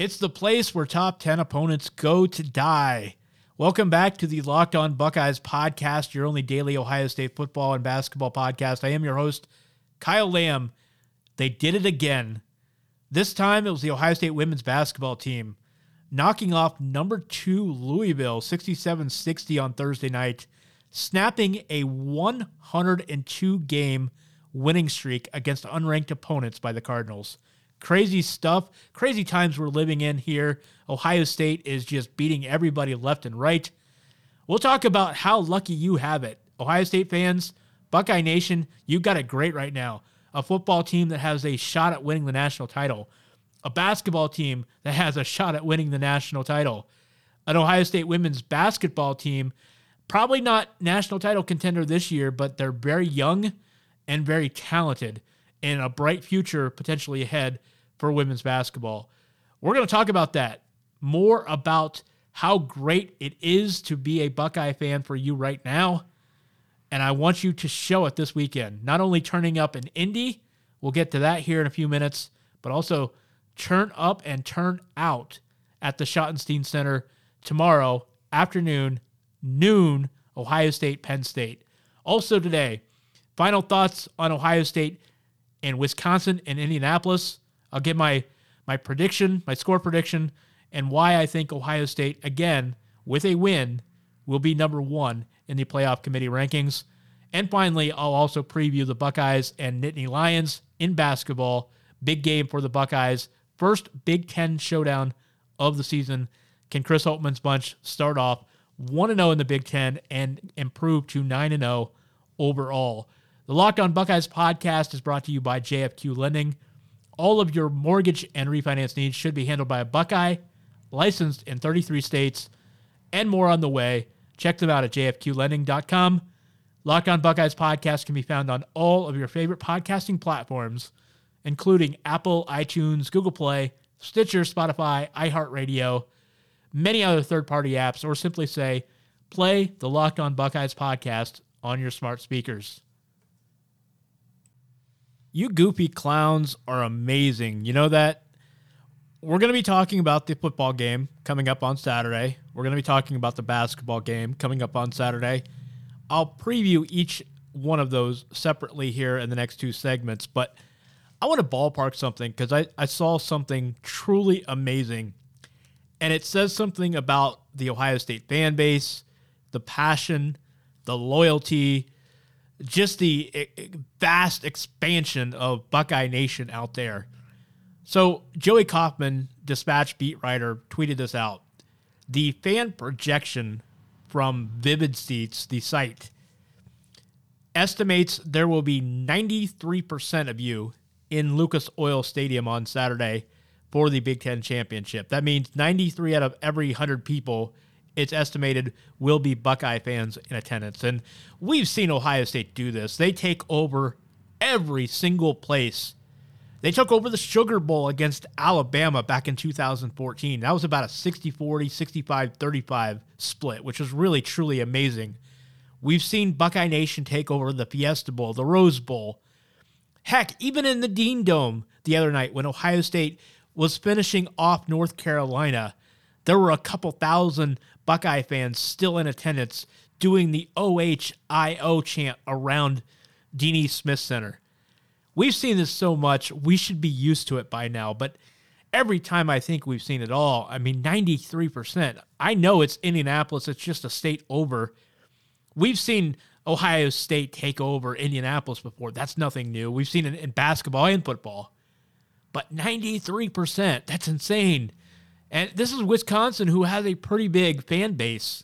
It's the place where top 10 opponents go to die. Welcome back to the Locked On Buckeyes podcast, your only daily Ohio State football and basketball podcast. I am your host, Kyle Lamb. They did it again. This time it was the Ohio State women's basketball team knocking off number two Louisville 67 60 on Thursday night, snapping a 102 game winning streak against unranked opponents by the Cardinals. Crazy stuff, crazy times we're living in here. Ohio State is just beating everybody left and right. We'll talk about how lucky you have it. Ohio State fans, Buckeye Nation, you've got it great right now. A football team that has a shot at winning the national title, a basketball team that has a shot at winning the national title, an Ohio State women's basketball team, probably not national title contender this year, but they're very young and very talented and a bright future potentially ahead for women's basketball. We're going to talk about that, more about how great it is to be a Buckeye fan for you right now. And I want you to show it this weekend. Not only turning up in Indy, we'll get to that here in a few minutes, but also turn up and turn out at the Schottenstein Center tomorrow afternoon, noon, Ohio State, Penn State. Also today, final thoughts on Ohio State and Wisconsin and Indianapolis. I'll give my my prediction, my score prediction, and why I think Ohio State again with a win will be number one in the playoff committee rankings. And finally, I'll also preview the Buckeyes and Nittany Lions in basketball. Big game for the Buckeyes. First Big Ten showdown of the season. Can Chris Holtmann's bunch start off 1 0 in the Big Ten and improve to 9 0 overall? The Locked On Buckeyes podcast is brought to you by JFQ Lending. All of your mortgage and refinance needs should be handled by a Buckeye, licensed in 33 states, and more on the way. Check them out at jfqlending.com. Locked On Buckeyes podcast can be found on all of your favorite podcasting platforms, including Apple, iTunes, Google Play, Stitcher, Spotify, iHeartRadio, many other third party apps, or simply say, play the Locked On Buckeyes podcast on your smart speakers. You goofy clowns are amazing. You know that? We're going to be talking about the football game coming up on Saturday. We're going to be talking about the basketball game coming up on Saturday. I'll preview each one of those separately here in the next two segments, but I want to ballpark something because I, I saw something truly amazing. And it says something about the Ohio State fan base, the passion, the loyalty, just the vast expansion of Buckeye Nation out there. So Joey Kaufman, Dispatch beat writer, tweeted this out. The fan projection from Vivid Seats, the site, estimates there will be 93% of you in Lucas Oil Stadium on Saturday for the Big Ten Championship. That means 93 out of every 100 people it's estimated will be Buckeye fans in attendance. And we've seen Ohio State do this. They take over every single place. They took over the Sugar Bowl against Alabama back in 2014. That was about a 60 40, 65 35 split, which was really, truly amazing. We've seen Buckeye Nation take over the Fiesta Bowl, the Rose Bowl. Heck, even in the Dean Dome the other night when Ohio State was finishing off North Carolina, there were a couple thousand Buckeye fans still in attendance doing the OHIO chant around Deanie Smith Center. We've seen this so much, we should be used to it by now, but every time I think we've seen it all, I mean, 93%. I know it's Indianapolis, it's just a state over. We've seen Ohio State take over Indianapolis before. That's nothing new. We've seen it in basketball and football. But 93%, that's insane. And this is Wisconsin, who has a pretty big fan base,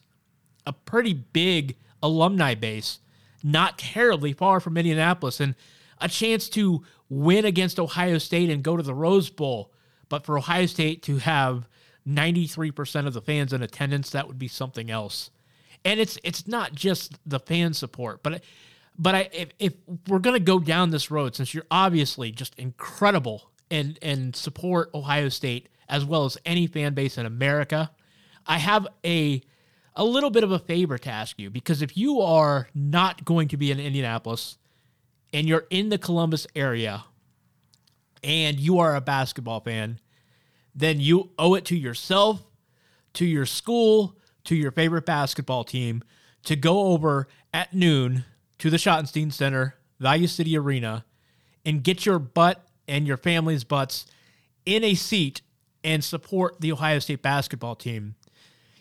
a pretty big alumni base, not terribly far from Indianapolis, and a chance to win against Ohio State and go to the Rose Bowl. But for Ohio State to have 93% of the fans in attendance, that would be something else. And it's it's not just the fan support, but but I, if, if we're gonna go down this road, since you're obviously just incredible and and support Ohio State as well as any fan base in America. I have a a little bit of a favor to ask you because if you are not going to be in Indianapolis and you're in the Columbus area and you are a basketball fan, then you owe it to yourself, to your school, to your favorite basketball team to go over at noon to the Schottenstein Center, Value City Arena, and get your butt and your family's butts in a seat and support the Ohio State basketball team.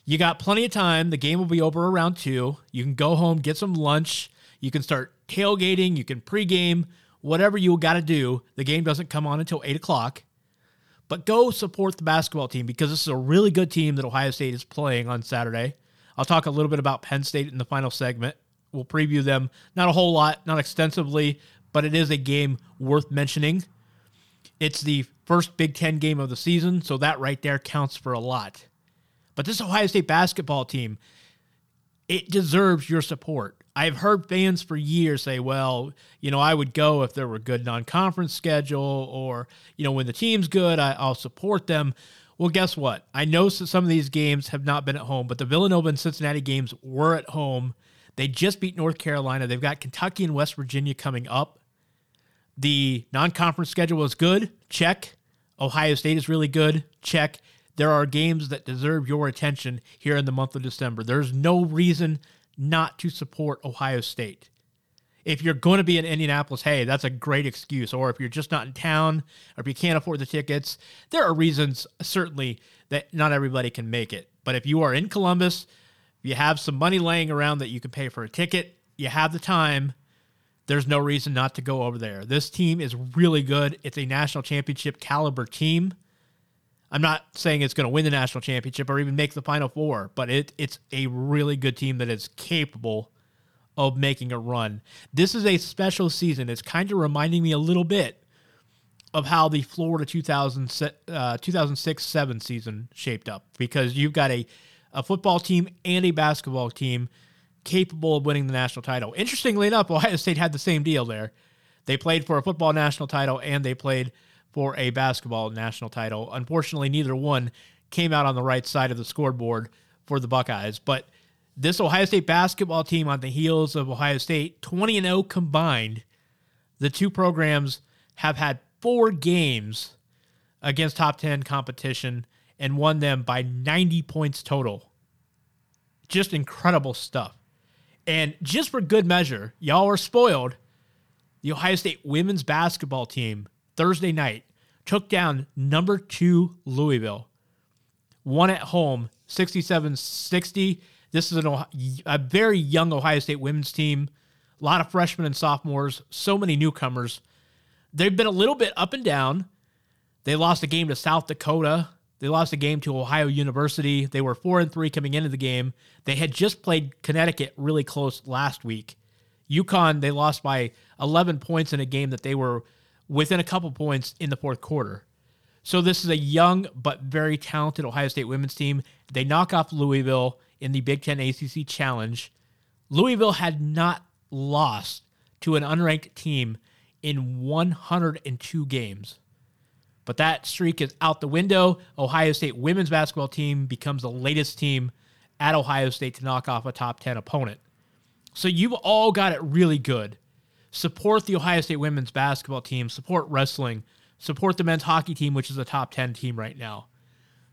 You got plenty of time. The game will be over around two. You can go home, get some lunch. You can start tailgating. You can pregame, whatever you got to do. The game doesn't come on until eight o'clock. But go support the basketball team because this is a really good team that Ohio State is playing on Saturday. I'll talk a little bit about Penn State in the final segment. We'll preview them, not a whole lot, not extensively, but it is a game worth mentioning. It's the first Big Ten game of the season, so that right there counts for a lot. But this Ohio State basketball team, it deserves your support. I've heard fans for years say, well, you know, I would go if there were good non conference schedule or, you know, when the team's good, I, will support them. Well, guess what? I know some of these games have not been at home, but the Villanova and Cincinnati games were at home. They just beat North Carolina. They've got Kentucky and West Virginia coming up. The non conference schedule is good. Check. Ohio State is really good. Check. There are games that deserve your attention here in the month of December. There's no reason not to support Ohio State. If you're going to be in Indianapolis, hey, that's a great excuse. Or if you're just not in town, or if you can't afford the tickets, there are reasons certainly that not everybody can make it. But if you are in Columbus, you have some money laying around that you can pay for a ticket, you have the time, there's no reason not to go over there. This team is really good. It's a national championship caliber team. I'm not saying it's going to win the national championship or even make the final four, but it, it's a really good team that is capable of making a run. This is a special season. It's kind of reminding me a little bit of how the Florida 2000, uh, 2006 7 season shaped up because you've got a, a football team and a basketball team capable of winning the national title. Interestingly enough, Ohio State had the same deal there. They played for a football national title and they played for a basketball national title. Unfortunately, neither one came out on the right side of the scoreboard for the Buckeyes. But this Ohio State basketball team on the heels of Ohio State 20 and 0 combined, the two programs have had four games against top 10 competition and won them by 90 points total. Just incredible stuff. And just for good measure, y'all are spoiled. The Ohio State women's basketball team Thursday night took down number two Louisville, one at home 67 60. This is an, a very young Ohio State women's team. A lot of freshmen and sophomores, so many newcomers. They've been a little bit up and down. They lost a game to South Dakota. They lost a game to Ohio University. They were 4 and 3 coming into the game. They had just played Connecticut really close last week. UConn, they lost by 11 points in a game that they were within a couple points in the fourth quarter. So this is a young but very talented Ohio State women's team. They knock off Louisville in the Big Ten ACC Challenge. Louisville had not lost to an unranked team in 102 games. But that streak is out the window. Ohio State women's basketball team becomes the latest team at Ohio State to knock off a top 10 opponent. So you've all got it really good. Support the Ohio State women's basketball team, support wrestling, support the men's hockey team, which is a top 10 team right now.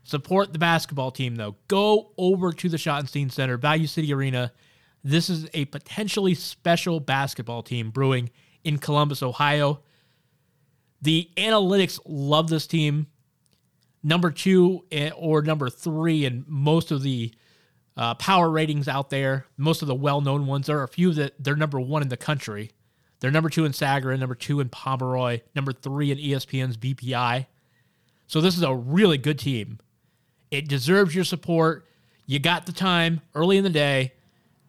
Support the basketball team, though. Go over to the Schottenstein Center, Value City Arena. This is a potentially special basketball team brewing in Columbus, Ohio. The analytics love this team. Number two eh, or number three in most of the uh, power ratings out there, most of the well known ones. There are a few that they're number one in the country. They're number two in Sagarin, number two in Pomeroy, number three in ESPN's BPI. So this is a really good team. It deserves your support. You got the time early in the day.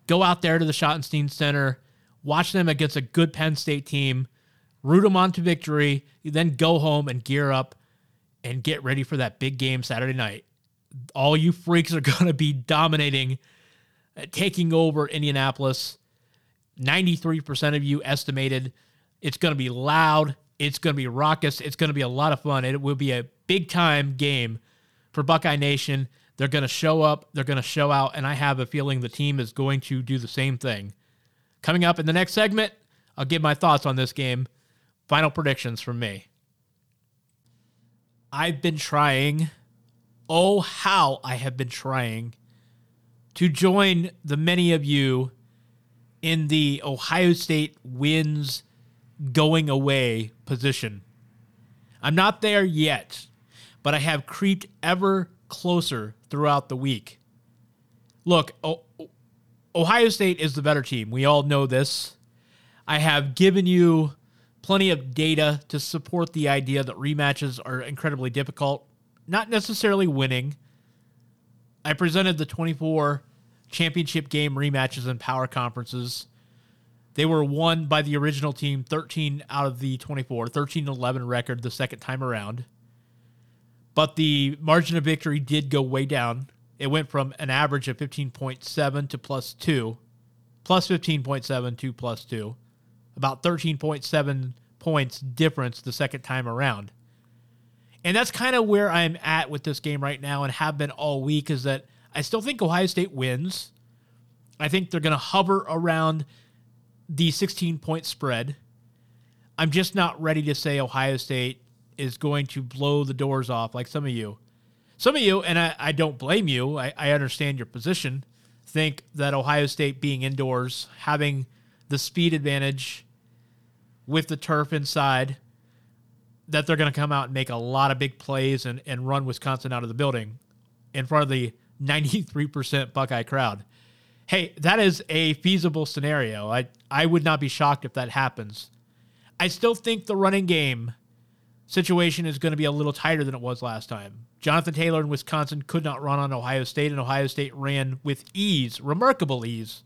Go out there to the Schottenstein Center, watch them against a good Penn State team, root them on to victory, then go home and gear up and get ready for that big game Saturday night. All you freaks are going to be dominating, uh, taking over Indianapolis. 93% of you estimated it's going to be loud, it's going to be raucous, it's going to be a lot of fun. It will be a big time game for Buckeye Nation. They're going to show up, they're going to show out, and I have a feeling the team is going to do the same thing. Coming up in the next segment, I'll give my thoughts on this game. Final predictions from me. I've been trying Oh, how I have been trying to join the many of you in the Ohio State wins going away position. I'm not there yet, but I have creeped ever closer throughout the week. Look, Ohio State is the better team. We all know this. I have given you plenty of data to support the idea that rematches are incredibly difficult, not necessarily winning. I presented the 24 championship game rematches and power conferences. They were won by the original team 13 out of the 24, 13 11 record the second time around. But the margin of victory did go way down. It went from an average of 15.7 to plus 2, plus 15.7 to plus 2, about 13.7 points difference the second time around. And that's kind of where I'm at with this game right now and have been all week is that I still think Ohio State wins. I think they're going to hover around the 16 point spread. I'm just not ready to say Ohio State is going to blow the doors off like some of you. Some of you, and I, I don't blame you, I, I understand your position, think that Ohio State being indoors, having the speed advantage with the turf inside, that they're going to come out and make a lot of big plays and, and run Wisconsin out of the building in front of the 93% Buckeye crowd. Hey, that is a feasible scenario. I, I would not be shocked if that happens. I still think the running game situation is going to be a little tighter than it was last time. Jonathan Taylor in Wisconsin could not run on Ohio State, and Ohio State ran with ease, remarkable ease,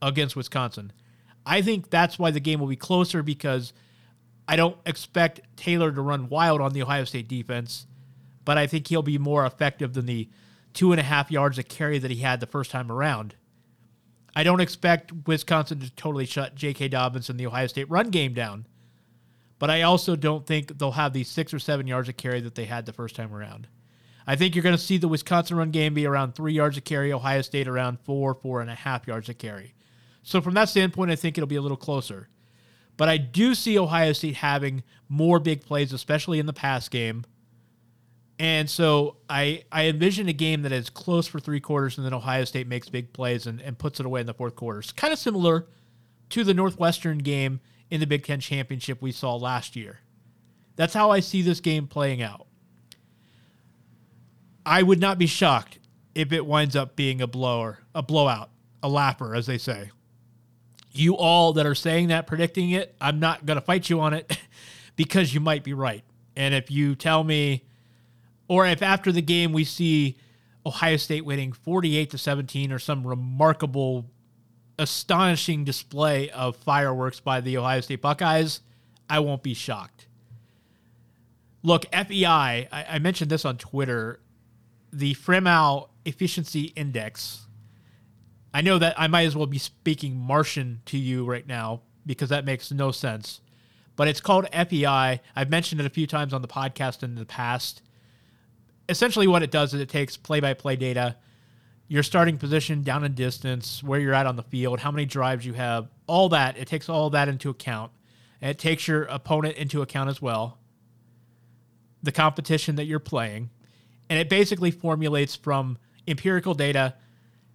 against Wisconsin. I think that's why the game will be closer because I don't expect Taylor to run wild on the Ohio State defense, but I think he'll be more effective than the two and a half yards of carry that he had the first time around. I don't expect Wisconsin to totally shut J.K. Dobbins and the Ohio State run game down. But I also don't think they'll have the six or seven yards of carry that they had the first time around. I think you're going to see the Wisconsin run game be around three yards of carry, Ohio State around four, four and a half yards of carry. So from that standpoint, I think it'll be a little closer. But I do see Ohio State having more big plays, especially in the pass game. And so I I envision a game that is close for three quarters and then Ohio State makes big plays and, and puts it away in the fourth quarter. It's kind of similar to the Northwestern game in the Big Ten championship we saw last year. That's how I see this game playing out. I would not be shocked if it winds up being a blower, a blowout, a lapper, as they say. You all that are saying that, predicting it, I'm not going to fight you on it because you might be right. And if you tell me or if after the game we see Ohio State winning 48 to 17 or some remarkable astonishing display of fireworks by the Ohio State Buckeyes, I won't be shocked. Look, FEI, I, I mentioned this on Twitter, the Fremeau Efficiency Index. I know that I might as well be speaking Martian to you right now because that makes no sense. But it's called FEI. I've mentioned it a few times on the podcast in the past essentially what it does is it takes play-by-play data, your starting position, down and distance, where you're at on the field, how many drives you have, all that. It takes all that into account. And it takes your opponent into account as well, the competition that you're playing, and it basically formulates from empirical data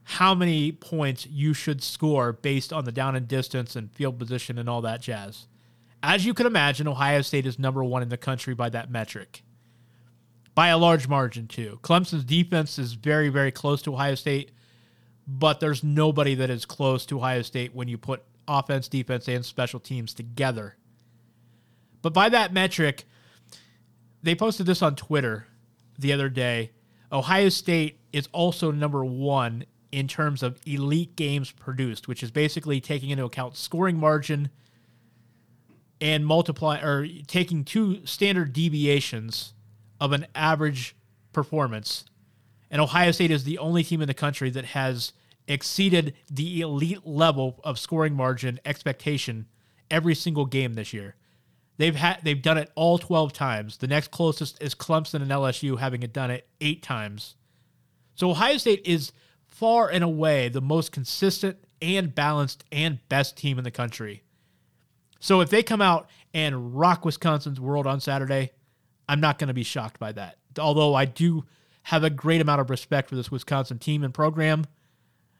how many points you should score based on the down and distance and field position and all that jazz. As you can imagine, Ohio State is number one in the country by that metric by a large margin, too. Clemson's defense is very, very close to Ohio State, but there's nobody that is close to Ohio State when you put offense, defense, and special teams together. But by that metric, they posted this on Twitter the other day. Ohio State is also number one in terms of elite games produced, which is basically taking into account scoring margin and multiply or taking two standard deviations of an average performance. And Ohio State is the only team in the country that has exceeded the elite level of scoring margin expectation every single game this year. They've had they've done it all 12 times. The next closest is Clemson and LSU having it done it 8 times. So Ohio State is far and away the most consistent and balanced and best team in the country. So if they come out and rock Wisconsin's world on Saturday, I'm not going to be shocked by that. Although I do have a great amount of respect for this Wisconsin team and program.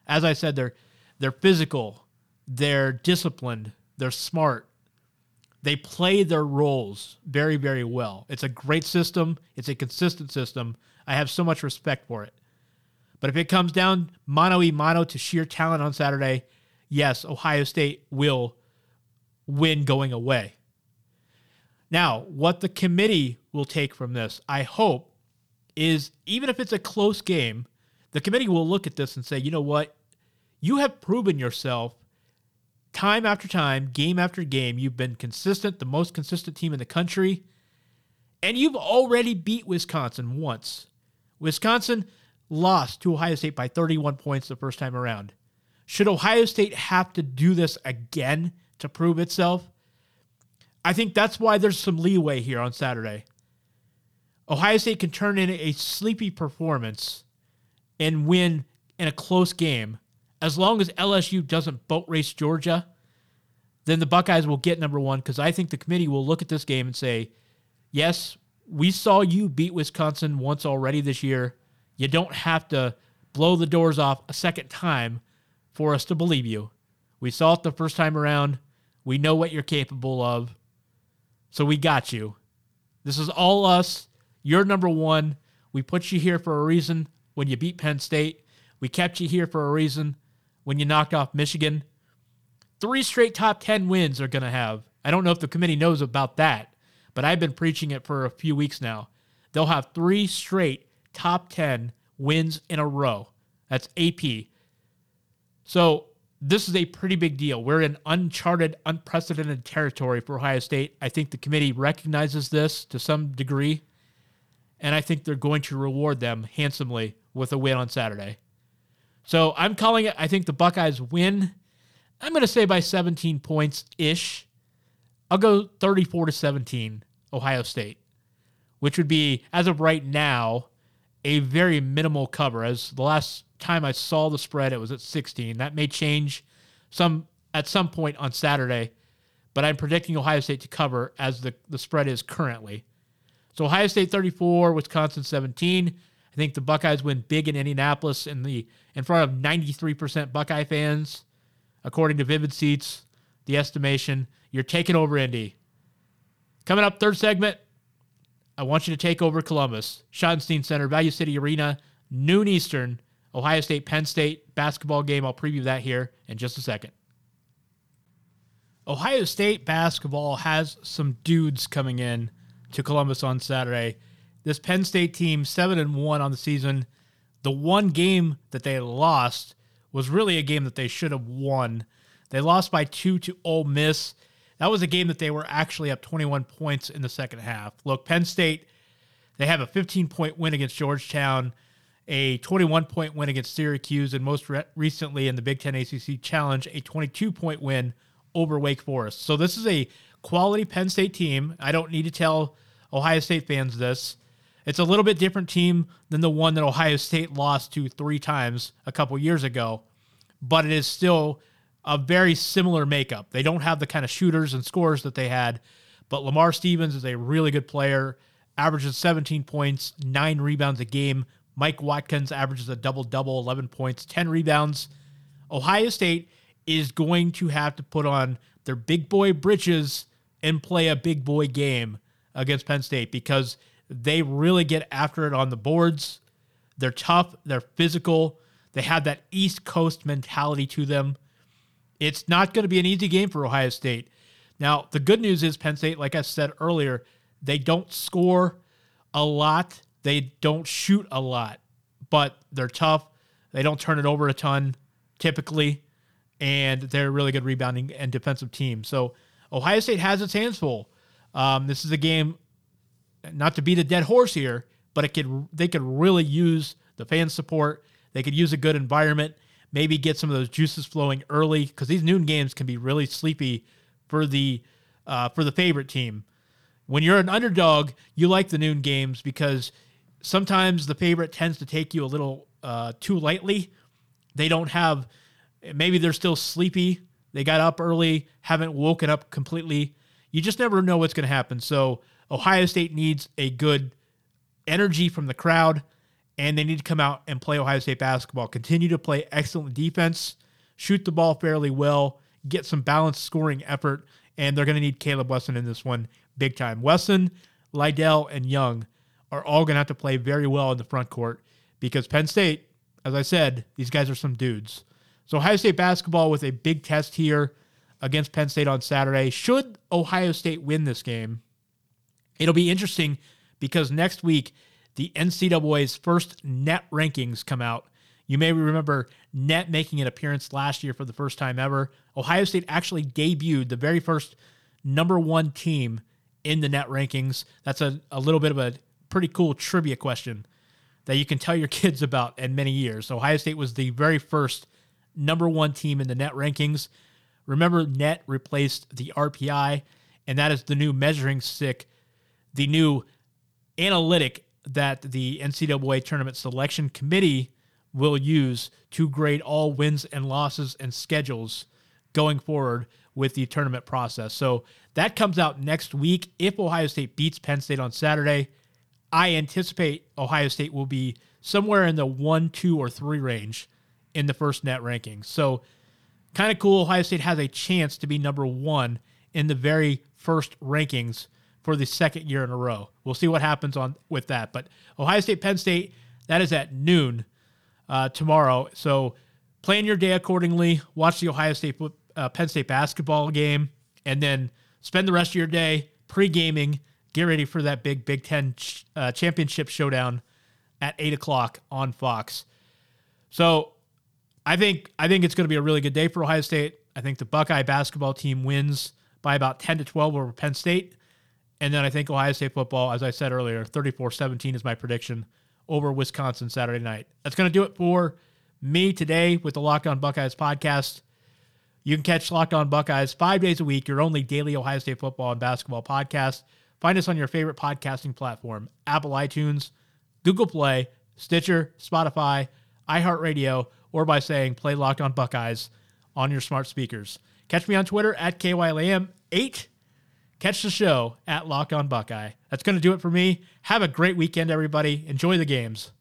As I said, they're they're physical, they're disciplined, they're smart. They play their roles very, very well. It's a great system. It's a consistent system. I have so much respect for it. But if it comes down mano a mano to sheer talent on Saturday, yes, Ohio State will win going away. Now, what the committee will take from this, I hope, is even if it's a close game, the committee will look at this and say, you know what? You have proven yourself time after time, game after game. You've been consistent, the most consistent team in the country. And you've already beat Wisconsin once. Wisconsin lost to Ohio State by 31 points the first time around. Should Ohio State have to do this again to prove itself? I think that's why there's some leeway here on Saturday. Ohio State can turn in a sleepy performance and win in a close game as long as LSU doesn't boat race Georgia, then the Buckeyes will get number one because I think the committee will look at this game and say, yes, we saw you beat Wisconsin once already this year. You don't have to blow the doors off a second time for us to believe you. We saw it the first time around. We know what you're capable of. So we got you. This is all us. You're number one. We put you here for a reason when you beat Penn State. We kept you here for a reason when you knocked off Michigan. Three straight top 10 wins are going to have. I don't know if the committee knows about that, but I've been preaching it for a few weeks now. They'll have three straight top 10 wins in a row. That's AP. So this is a pretty big deal. We're in uncharted, unprecedented territory for Ohio State. I think the committee recognizes this to some degree, and I think they're going to reward them handsomely with a win on Saturday. So I'm calling it, I think the Buckeyes win. I'm going to say by 17 points ish. I'll go 34 to 17, Ohio State, which would be, as of right now, a very minimal cover. As the last time I saw the spread, it was at 16. That may change some at some point on Saturday, but I'm predicting Ohio State to cover as the, the spread is currently. So Ohio State 34, Wisconsin 17. I think the Buckeyes win big in Indianapolis in the in front of 93% Buckeye fans, according to Vivid Seats. The estimation you're taking over Indy. Coming up, third segment. I want you to take over Columbus, Schottenstein Center, Value City Arena, noon Eastern, Ohio State, Penn State basketball game. I'll preview that here in just a second. Ohio State basketball has some dudes coming in to Columbus on Saturday. This Penn State team, seven and one on the season. The one game that they lost was really a game that they should have won. They lost by two to Ole Miss. That was a game that they were actually up 21 points in the second half. Look, Penn State, they have a 15 point win against Georgetown, a 21 point win against Syracuse, and most re- recently in the Big Ten ACC Challenge, a 22 point win over Wake Forest. So this is a quality Penn State team. I don't need to tell Ohio State fans this. It's a little bit different team than the one that Ohio State lost to three times a couple years ago, but it is still a very similar makeup. They don't have the kind of shooters and scores that they had, but Lamar Stevens is a really good player, averages 17 points, nine rebounds a game. Mike Watkins averages a double double, 11 points, 10 rebounds. Ohio State is going to have to put on their big boy britches and play a big boy game against Penn State because they really get after it on the boards. They're tough, they're physical, they have that East Coast mentality to them. It's not going to be an easy game for Ohio State. Now, the good news is Penn State, like I said earlier, they don't score a lot, they don't shoot a lot, but they're tough. They don't turn it over a ton typically, and they're a really good rebounding and defensive team. So Ohio State has its hands full. Um, this is a game not to beat a dead horse here, but it could they could really use the fan support. They could use a good environment, maybe get some of those juices flowing early because these noon games can be really sleepy for the uh, for the favorite team. When you're an underdog, you like the noon games because sometimes the favorite tends to take you a little uh, too lightly. They don't have maybe they're still sleepy. They got up early, haven't woken up completely. You just never know what's going to happen. So Ohio State needs a good energy from the crowd and they need to come out and play Ohio State basketball. Continue to play excellent defense, shoot the ball fairly well, get some balanced scoring effort, and they're going to need Caleb Wesson in this one big time. Wesson, Liddell, and Young are all going to have to play very well in the front court because Penn State, as I said, these guys are some dudes. So Ohio State basketball with a big test here against Penn State on Saturday. Should Ohio State win this game, it'll be interesting because next week the NCAA's first net rankings come out. You may remember net making an appearance last year for the first time ever. Ohio State actually debuted the very first number one team in the net rankings. That's a, a little bit of a pretty cool trivia question that you can tell your kids about in many years. Ohio State was the very first number one team in the net rankings. Remember, net replaced the RPI, and that is the new measuring stick, the new analytic that the NCAA Tournament Selection Committee will use to grade all wins and losses and schedules going forward with the tournament process. So that comes out next week. If Ohio State beats Penn State on Saturday, I anticipate Ohio State will be somewhere in the one, two, or three range in the first net rankings. So kind of cool. Ohio State has a chance to be number one in the very first rankings for the second year in a row. We'll see what happens on with that. But Ohio State, Penn State, that is at noon uh, tomorrow. So plan your day accordingly. Watch the Ohio State, uh, Penn State basketball game, and then spend the rest of your day pre gaming get ready for that big Big Ten uh, championship showdown at eight o'clock on Fox. So I think I think it's going to be a really good day for Ohio State. I think the Buckeye basketball team wins by about 10 to 12 over Penn State. And then I think Ohio State football, as I said earlier, 34 17 is my prediction over Wisconsin Saturday night. That's going to do it for me today with the Locked On Buckeyes podcast. You can catch Locked On Buckeyes five days a week, your only daily Ohio State football and basketball podcast. Find us on your favorite podcasting platform Apple iTunes, Google Play, Stitcher, Spotify, iHeartRadio, or by saying play Locked On Buckeyes on your smart speakers. Catch me on Twitter at KYLAM8. Catch the show at Lock On Buckeye. That's going to do it for me. Have a great weekend, everybody. Enjoy the games.